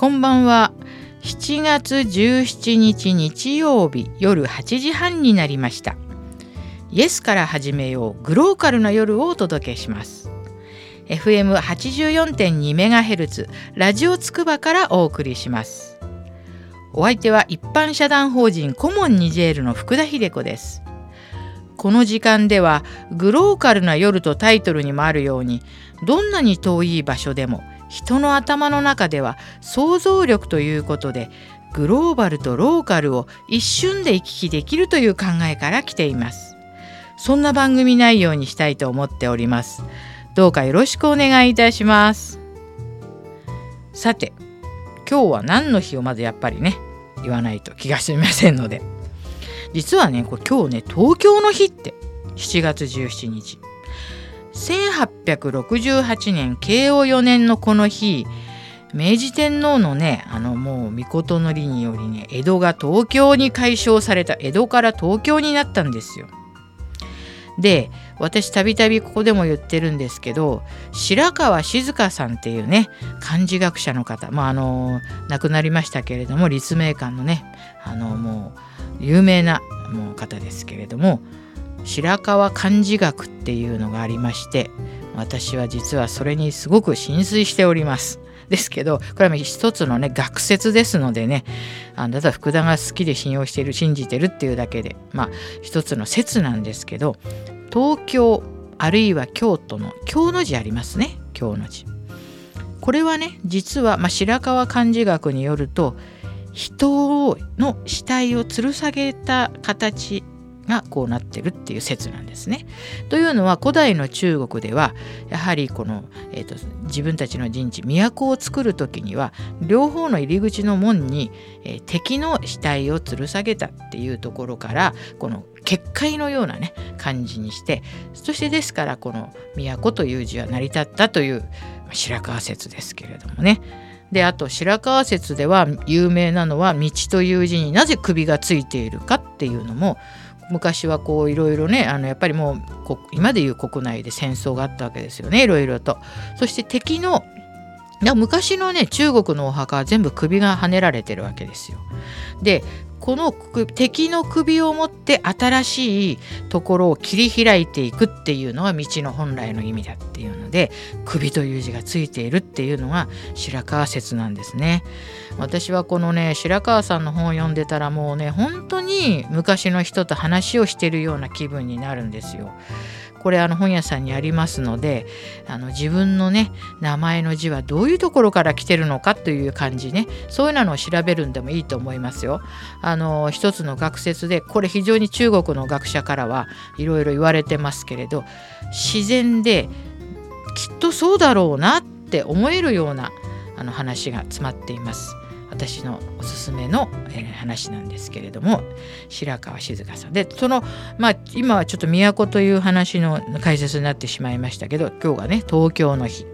こんばんは。7月17日日曜日夜8時半になりました。イエスから始めようグローカルな夜をお届けします。FM84.2MHz ラジオつくばからお送りします。お相手は一般社団法人コモンニジェールの福田秀子です。この時間ではグローカルな夜とタイトルにもあるようにどんなに遠い場所でも人の頭の中では想像力ということでグローバルとローカルを一瞬で行き来できるという考えから来ています。そんな番組内容にしたいと思っております。どうかよろしくお願いいたします。さて今日は何の日をまずやっぱりね言わないと気が済みませんので。実はねこれ今日ね東京の日って7月17日。1868年慶応4年のこの日明治天皇のねあのもう詔のりによりね江戸が東京に改称された江戸から東京になったんですよ。で私たびたびここでも言ってるんですけど白川静香さんっていうね漢字学者の方まああの亡くなりましたけれども立命館のねあのもう有名なもう方ですけれども白川漢字学っていうのがありまして私は実はそれにすごく浸水しております。ですけどこれは一つのね学説ですのでねあなたは福田が好きで信用している信じてるっていうだけでまあ一つの説なんですけど東京あるいは京都の京の字ありますね京の字。これはね実は、まあ、白川漢字学によると人の死体を吊る下げた形がこうなってるっていう説なんですね。というのは古代の中国ではやはりこの、えーと、自分たちの陣地都を作る時には両方の入り口の門に、えー、敵の死体を吊る下げたっていうところからこの結界のようなね感じにしてそしてですからこの都という字は成り立ったという白川説ですけれどもね。であと白川説では有名なのは道という字になぜ首がついているかっていうのも昔はこういろいろねあのやっぱりもう今でいう国内で戦争があったわけですよねいろいろと。そして敵の昔のね中国のお墓は全部首がはねられてるわけですよ。でこの敵の首を持って新しいところを切り開いていくっていうのが道の本来の意味だっていうので首という字がついているっていうのが白川説なんですね。私はこのね白川さんの本を読んでたらもうね本当に昔の人と話をしてるような気分になるんですよ。これあの本屋さんにありますのであの自分のね名前の字はどういうところから来てるのかという感じねそういうのを調べるんでもいいと思いますよ。あの一つの学説でこれ非常に中国の学者からはいろいろ言われてますけれど自然できっとそうだろうなって思えるようなあの話が詰まっています。私のおすすめの、えー、話なんですけれども白川静香さんでそのまあ今はちょっと都という話の解説になってしまいましたけど今日がね東京の日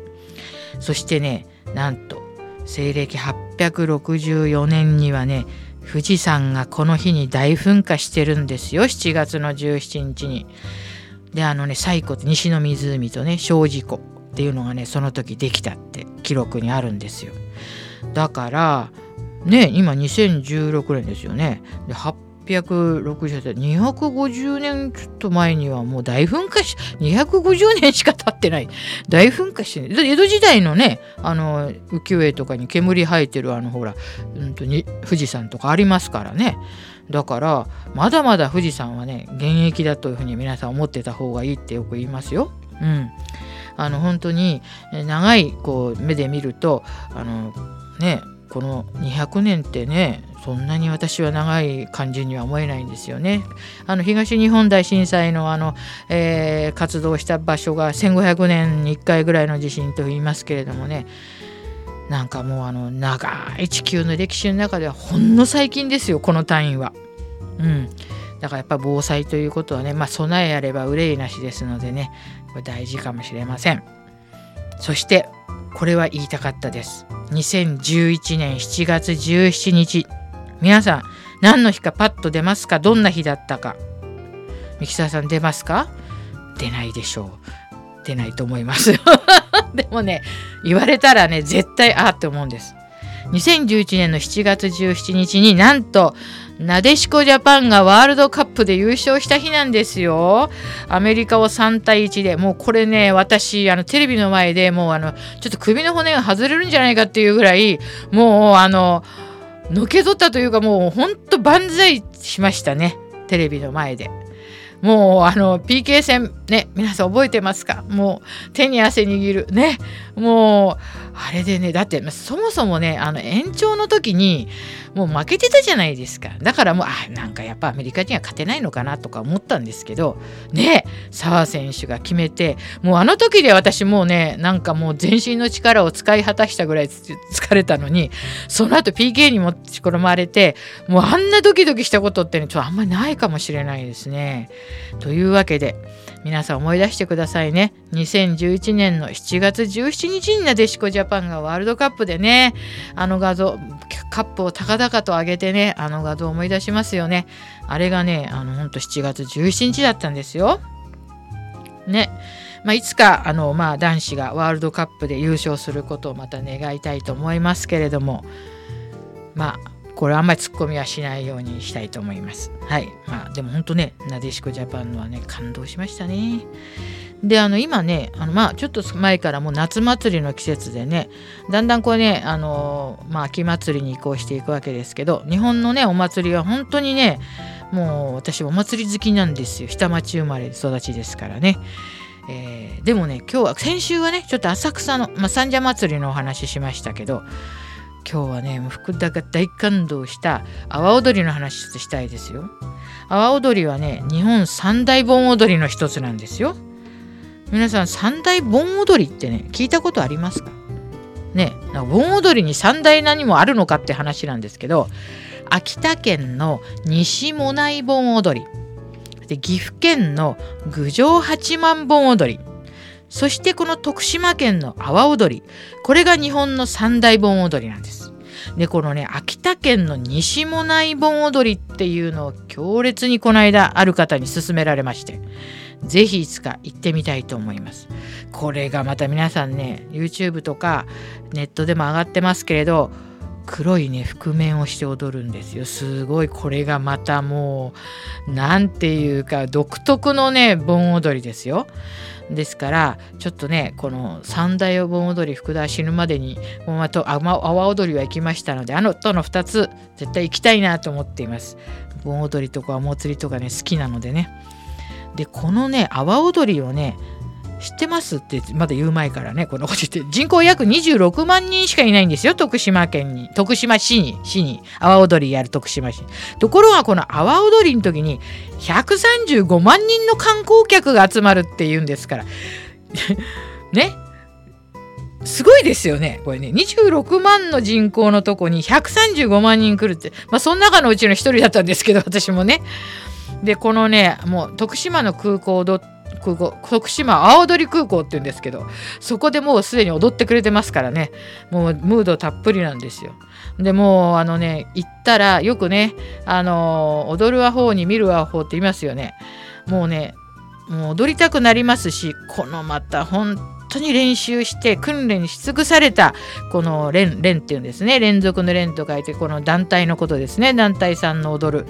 そしてねなんと西暦864年にはね富士山がこの日に大噴火してるんですよ7月の17日に。であのね西湖西の湖とね精進湖っていうのがねその時できたって記録にあるんですよ。だからね今2016年ですよね。で860歳250年ちょっと前にはもう大噴火し250年しか経ってない。大噴火して江戸時代のねあの浮世絵とかに煙生えてるあのほら、うんと、に富士山とかありますからね。だからまだまだ富士山はね現役だというふうに皆さん思ってた方がいいってよく言いますよ。うん。あの本当に長いこう目で見るとあのねこの200年ってねそんなに私は長い感じには思えないんですよね。あの東日本大震災のあの、えー、活動した場所が1500年に1回ぐらいの地震と言いますけれどもねなんかもうあの長い地球の歴史の中ではほんの最近ですよこの単位は。うん、だからやっぱ防災ということはね、まあ、備えあれば憂いなしですのでねこれ大事かもしれません。そしてこれは言いたかったです。2011年7月17日。皆さん、何の日かパッと出ますか？どんな日だったか？ミキサーさん出ますか？出ないでしょう。出ないと思います。でもね、言われたらね、絶対ああって思うんです。2011年の7月17日になんとなでしこジャパンがワールドカップで優勝した日なんですよ。アメリカを3対1でもうこれね私あのテレビの前でもうあのちょっと首の骨が外れるんじゃないかっていうぐらいもうあののけぞったというかもうほんと万歳しましたねテレビの前で。もうあの PK 戦ね皆さん覚えてますか？もう手に汗握るねもうあれでねだってそもそもねあの延長の時にもう負けてたじゃないですかだからもうあなんかやっぱアメリカには勝てないのかなとか思ったんですけどね澤選手が決めてもうあの時で私もうねなんかもう全身の力を使い果たしたぐらい疲れたのにその後 PK に持ち込まれてもうあんなドキドキしたことってねちょっとあんまりないかもしれないですね。というわけで皆さん思い出してくださいね。2011年の7月17日になでしこジャパンがワールドカップでねあの画像カップを高々と上げてねあの画像思い出しますよね。あれがねあのほんと7月17日だったんですよ。ね。まあ、いつかあの、まあ、男子がワールドカップで優勝することをまた願いたいと思いますけれども。まあこれあんまりツッコミはしないようにしたいと思います。はい。まあでも本当ね、なでしこジャパンのはね、感動しましたね。で、あの今ね、あのまあちょっと前からもう夏祭りの季節でね、だんだんこうね、あのまあ秋祭りに移行していくわけですけど、日本のね、お祭りは本当にね、もう私お祭り好きなんですよ。下町生まれ育ちですからね。えー、でもね今日は先週はねちょっと浅草の、まあ、三社祭りのお話ししましたけど今日はね福田が大感動した阿波踊りの話したいですよ。阿波踊りはね日本三大盆踊りの一つなんですよ。皆さん三大盆踊りってね聞いたことありますか？ね盆踊りに三大何もあるのかって話なんですけど秋田県の西もない盆踊りで岐阜県の郡上八幡盆踊りそしてこの徳島県の阿波踊りこれが日本の三大盆踊りなんです。でこのね秋田県の西もない盆踊りっていうのを強烈にこの間ある方に勧められまして是非いつか行ってみたいと思います。これがまた皆さんね YouTube とかネットでも上がってますけれど黒いね覆面をして踊るんですよすごいこれがまたもう何ていうか独特のね盆踊りですよですからちょっとねこの三大お盆踊り福田死ぬまでにもうまと阿波踊りは行きましたのであのとの2つ絶対行きたいなと思っています。盆踊りとかお祭りとかね好きなのでね。でこのね阿波踊りをね知ってます？ってまだ言う前からねこのこと言って。人口約26万人しかいないんですよ徳島県に。徳島市に市に。阿波踊りやる徳島市。ところがこの阿波踊りの時に135万人の観光客が集まるっていうんですから。ね？すごいですよねこれね。26万の人口のとこに135万人来るって。まあその中のうちの一人だったんですけど私もね。でこのねもう徳島の空港を踊って空港徳島阿波踊り空港って言うんですけどそこでもうすでに踊ってくれてますからねもうムードたっぷりなんですよ。でもうあのね行ったらよくねあの踊るアホに見るアホって言いますよね。もうねもう踊りたくなりますしこのまた本当に練習して訓練し尽くされたこの連連っていうんですね連続の連と書いてこの団体のことですね団体さんの踊る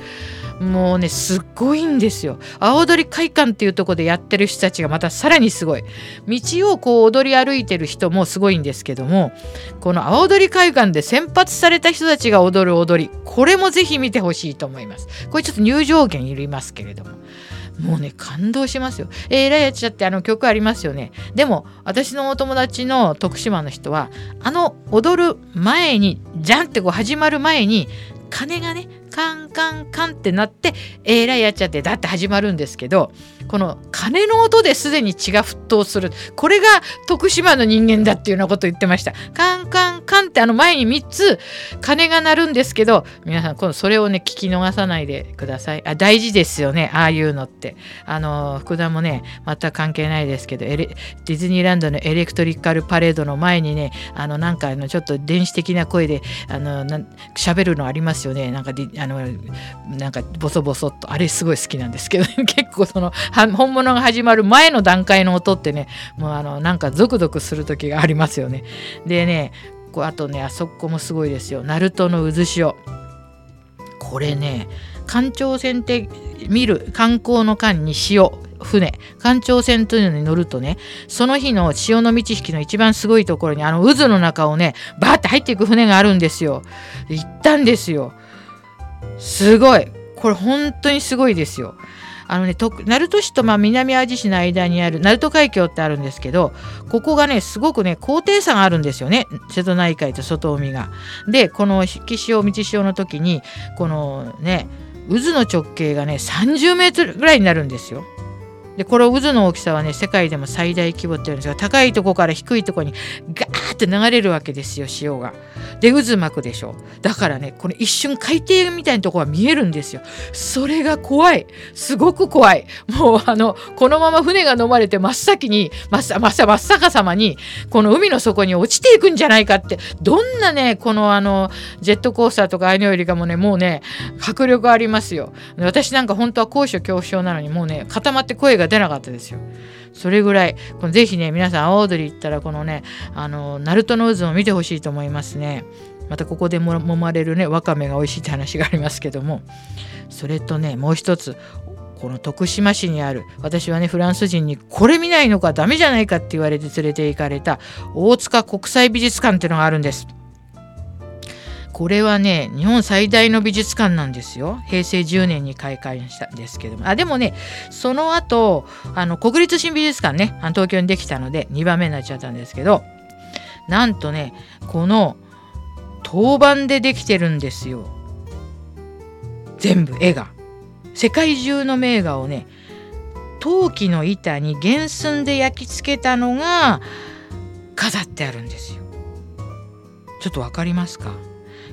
もうねすっごいんですよ青踊り会館っていうとこでやってる人たちがまたさらにすごい道をこう踊り歩いてる人もすごいんですけどもこの青踊り会館で先発された人たちが踊る踊りこれもぜひ見てほしいと思いますこれちょっと入場券いりますけれどももうね感動しますよ。えー、ライアチャってあの曲ありますよね。でも私のお友達の徳島の人はあの踊る前にジャンってこう始まる前に鐘がねカンカンカンってなってえー、らいやっちゃってだって始まるんですけどこの鐘の音ですでに血が沸騰する。これが徳島の人間だっていうようなこと言ってました。カンカンカンってあの前に3つ鐘が鳴るんですけど皆さん今度それをね聞き逃さないでください。あ大事ですよねああいうのって。あの福田もねまた関係ないですけどディズニーランドのエレクトリカルパレードの前にねあのなんかあのちょっと電子的な声であの喋るのありますよね。なんかあのなんかボソボソっとあれすごい好きなんですけど 結構その本物が始まる前の段階の音ってねもうあのなんかゾクゾクする時がありますよね。でねこうあとねあそこもすごいですよ。鳴門の渦潮。これね環状線って見る観光の間に潮船。環状線というのに乗るとねその日の潮の満ち引きの一番すごいところにあの渦の中をねバーって入っていく船があるんですよ。行ったんですよ。すごいこれ本当にすごいですよあのね鳴門市とまあ南あじ市の間にある鳴門海峡ってあるんですけどここがねすごくね高低差があるんですよね瀬戸内海と外海が。でこの引き潮道潮の時にこのね渦の直径がね30メートルぐらいになるんですよ。でこれ渦の大きさはね世界でも最大規模って言うんですが高いとこから低いとこにガーって流れるわけですよ潮が。で渦巻くでしょだからねこの一瞬海底みたいなとこが見えるんですよ。それが怖いすごく怖いもうあのこのまま船が飲まれて真っ先に真っ真っ真っ逆さまにこの海の底に落ちていくんじゃないかってどんなねこのあのジェットコースターとかああいうのよりかもねもうね迫力ありますよ。私なんか本当は高所恐怖症なのにもうね固まって声がが出なかったですよ。それぐらい、このぜひね、皆さん、阿波踊り行ったら、このね、あの、ナルトの渦を見てほしいと思いますね。またここでも揉まれるね、わかめが美味しいって話がありますけども、それとね、もう一つ、この徳島市にある私はねフランス人にこれ見ないのかダメじゃないかって言われて連れて行かれた大塚国際美術館っていうのがあるんです。これはね日本最大の美術館なんですよ。平成10年に開館したんですけども。あでもねその後あの国立新美術館ね東京にできたので2番目になっちゃったんですけどなんとねこの陶板でできてるんですよ。全部絵が。世界中の名画をね陶器の板に原寸で焼き付けたのが飾ってあるんですよ。ちょっと分かりますか？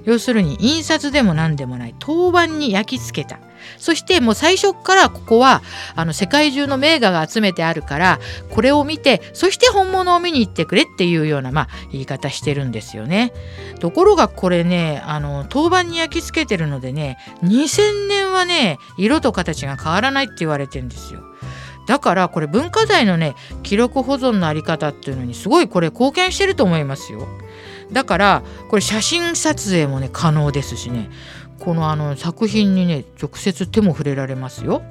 要するに印刷でも何でもない陶板に焼き付けたそしてもう最初からここはあの世界中の名画が集めてあるからこれを見てそして本物を見に行ってくれっていうような、まあ、言い方してるんですよね。ところがこれねあの陶板に焼き付けてるのでね2000年はね色と形が変わらないって言われてんですよ。だからこれ文化財のね記録保存の在り方っていうのにすごいこれ貢献してると思いますよ。だからこれ写真撮影もね可能ですしねこのあの作品にね直接手も触れられますよ。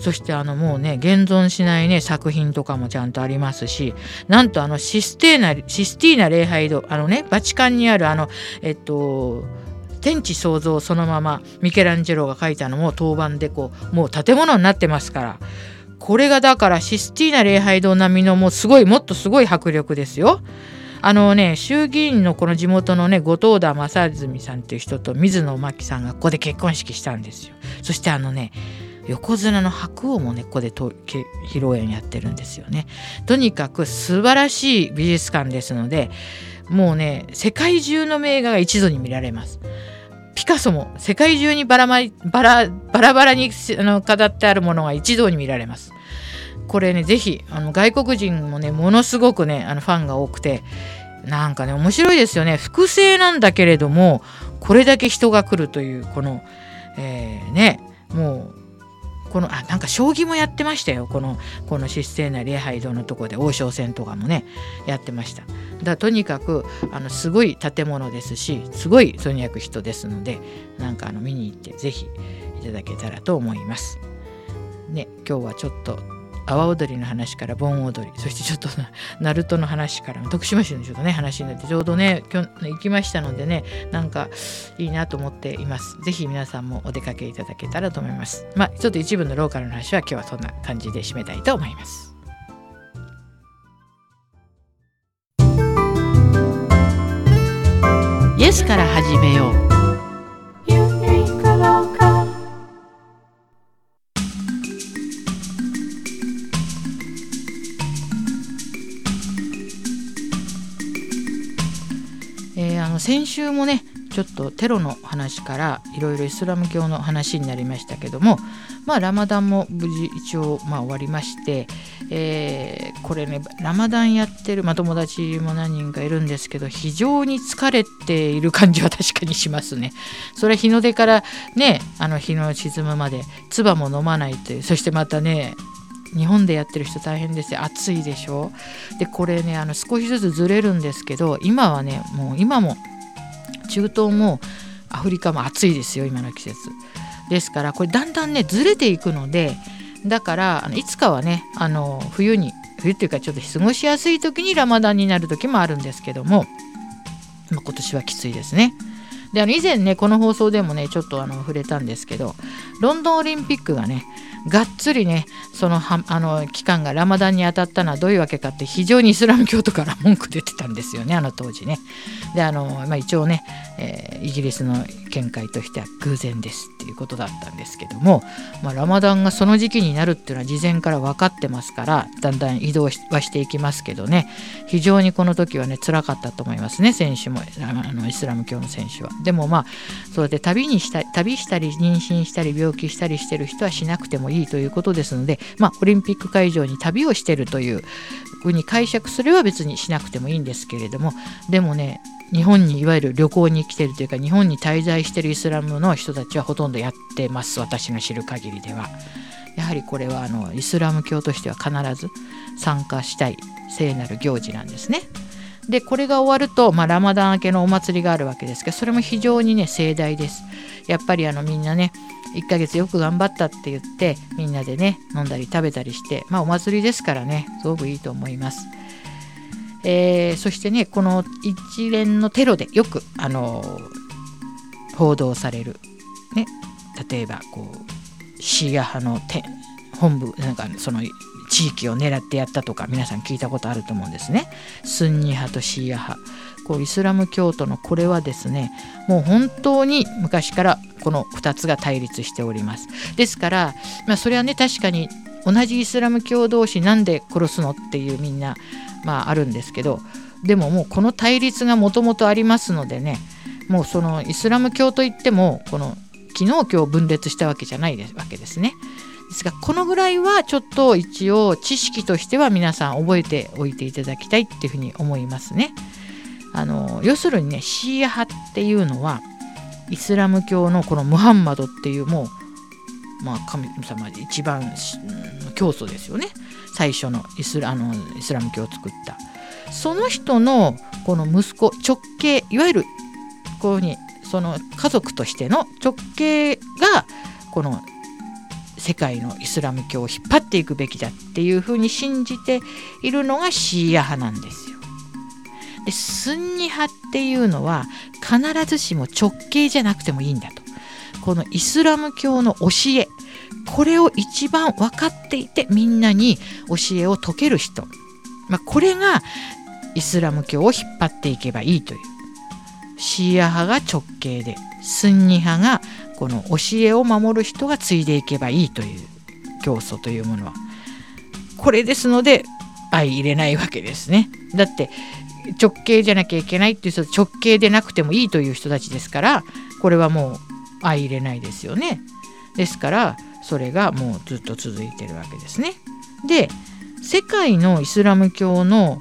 そしてあのもうね現存しないね作品とかもちゃんとありますしなんとあのシステーナシスティーナ礼拝堂あのねバチカンにあるあのえっと天地創造そのままミケランジェロが書いたのも当番でこうもう建物になってますからこれがだからシスティーナ礼拝堂並みのもうすごいもっとすごい迫力ですよ。あのね衆議院のこの地元のね後藤田正純さんっていう人と水野真紀さんがここで結婚式したんですよ。そしてあのね横綱の白王もねここでと披露宴やってるんですよね。とにかく素晴らしい美術館ですのでもうね世界中の名画が一度に見られます。ピカソも世界中にバラバラバラバラにあの飾ってあるものが一堂に見られます。これね、ぜひ、あの外国人もね、ものすごくね、あのファンが多くて、なんかね、面白いですよね。複製なんだけれども、これだけ人が来るという、この、えー、ね、もう、このあなんか将棋もやってましたよ。このこの失勢な礼拝堂のとこで王将戦とかもねやってました。だとにかくあのすごい建物ですしすごいとにかく人ですのでなんかあの見に行って是非いただけたらと思います。ね今日はちょっと阿波踊りの話から盆踊りそしてちょっと 鳴門の話から徳島市のちょっとね話になってちょうどね今日行きましたのでねなんかいいなと思っています。是非皆さんもお出かけいただけたらと思います。まあちょっと一部のローカルの話は今日はそんな感じで締めたいと思います。イエスから始めよう。先週もねちょっとテロの話からいろいろイスラム教の話になりましたけどもまあラマダンも無事一応まあ終わりまして、えー、これねラマダンやってる、まあ、友達も何人かいるんですけど非常に疲れている感じは 確かにしますね。それは日の出からねあの日の沈むまで唾も飲まないというそしてまたね日本でやってる人大変ですよ暑いでしょ？でこれねあの少しずつずれるんですけど今はねもう今も中東もアフリカも暑いですよ今の季節ですからこれだんだんねずれていくのでだからあのいつかはねあの冬に冬っていうかちょっと過ごしやすい時にラマダンになる時もあるんですけども、ま、今年はきついですね。であの以前ねこの放送でもねちょっとあの触れたんですけどロンドンオリンピックがねがっつりねそのはあの期間がラマダンに当たったのはどういうわけかって非常にイスラム教徒から文句出てたんですよねあの当時ね。であの、まあ、一応ね、えー、イギリスの見解としては偶然ですっていうことだったんですけども、まあ、ラマダンがその時期になるっていうのは事前から分かってますからだんだん移動はしていきますけどね非常にこの時はね辛かったと思いますね選手もあのイスラム教の選手は。でもまあそうやって旅にした旅したり妊娠したり病気したりしてる人はしなくてもいいということですので、まあ、オリンピック会場に旅をしてるというふうに解釈すれば別にしなくてもいいんですけれどもでもね日本にいわゆる旅行に来てるというか日本に滞在してるイスラムの人たちはほとんどやってます私が知る限りでは。やはりこれはあのイスラム教としては必ず参加したい聖なる行事なんですね。でこれが終わると、まあ、ラマダン明けのお祭りがあるわけですけどそれも非常にね盛大です。やっぱりあのみんなね1ヶ月よく頑張ったって言ってみんなでね飲んだり食べたりしてまあお祭りですからねすごくいいと思います。えー、そしてねこの一連のテロでよくあの報道される、ね、例えばこうシーア派の本部なんかその地域を狙ってやったとか皆さん聞いたことあると思うんですね。スンニ派とシーア派こうイスラム教徒のこれはですねもう本当に昔からこの2つが対立しております。ですから、まあ、それはね確かに同じイスラム教同士なんで殺すのっていうみんなまああるんですけどでももうこの対立がもともとありますのでねもうそのイスラム教といってもこの昨日今日分裂したわけじゃないわけですね。ですがこのぐらいはちょっと一応知識としては皆さん覚えておいていただきたいっていうふうに思いますね。あの要するにねシーア派っていうのはイスラム教のこのムハンマドっていうもう、まあ、神様で一番教祖ですよね最初のイスラあのイスラム教を作ったその人のこの息子直系いわゆるこういうふうにその家族としての直系がこの世界のイスラム教を引っ張っていくべきだっていうふうに信じているのがシーア派なんですよ。でスンニ派っていうのは必ずしも直系じゃなくてもいいんだと。このイスラム教の教えこれを一番分かっていてみんなに教えを説ける人、まあ、これがイスラム教を引っ張っていけばいいというシーア派が直系でスンニ派がこの教えを守る人が継いでいけばいいという教祖というものはこれですので相入れないわけですねだって直系じゃなきゃいけないっていう人直系でなくてもいいという人たちですからこれはもう相入れないですよねですからそれがもうずっと続いてるわけですね。で世界のイスラム教の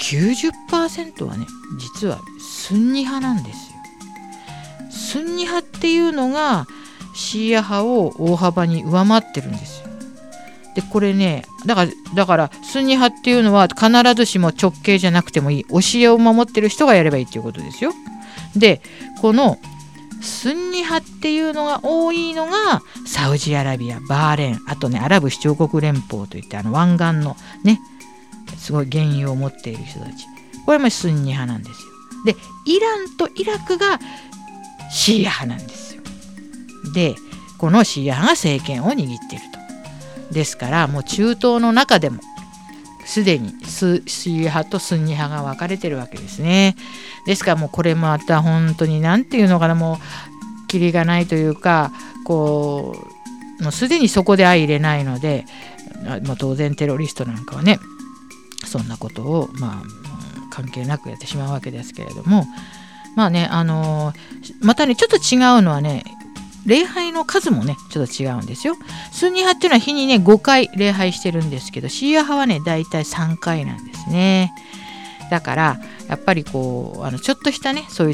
90%はね実はスンニ派なんですよ。スンニ派っていうのがシーア派を大幅に上回ってるんですよ。でこれねだからだからスンニ派っていうのは必ずしも直系じゃなくてもいい教えを守ってる人がやればいいっていうことですよ。でこのスンニ派っていうのが多いのがサウジアラビアバーレーンあとねアラブ首長国連邦といってあの湾岸のねすごい原油を持っている人たちこれもスンニ派なんですよでイランとイラクがシーア派なんですよでこのシーア派が政権を握っているとですからもう中東の中でもすでにスシー派とスンニ派が分かれてるわけですね。ですからもうこれもまた本当に何て言うのかなもうキリがないというかこうもうすでにそこで相入れないので、まあ、当然テロリストなんかはねそんなことをまあ関係なくやってしまうわけですけれどもまあねあのー、またねちょっと違うのはね礼拝の数もねちょっと違うんですよ。スンニ派っていうのは日にね5回礼拝してるんですけどシーア派はねだいたい3回なんですね。だからやっぱりこうあのちょっとしたねそういう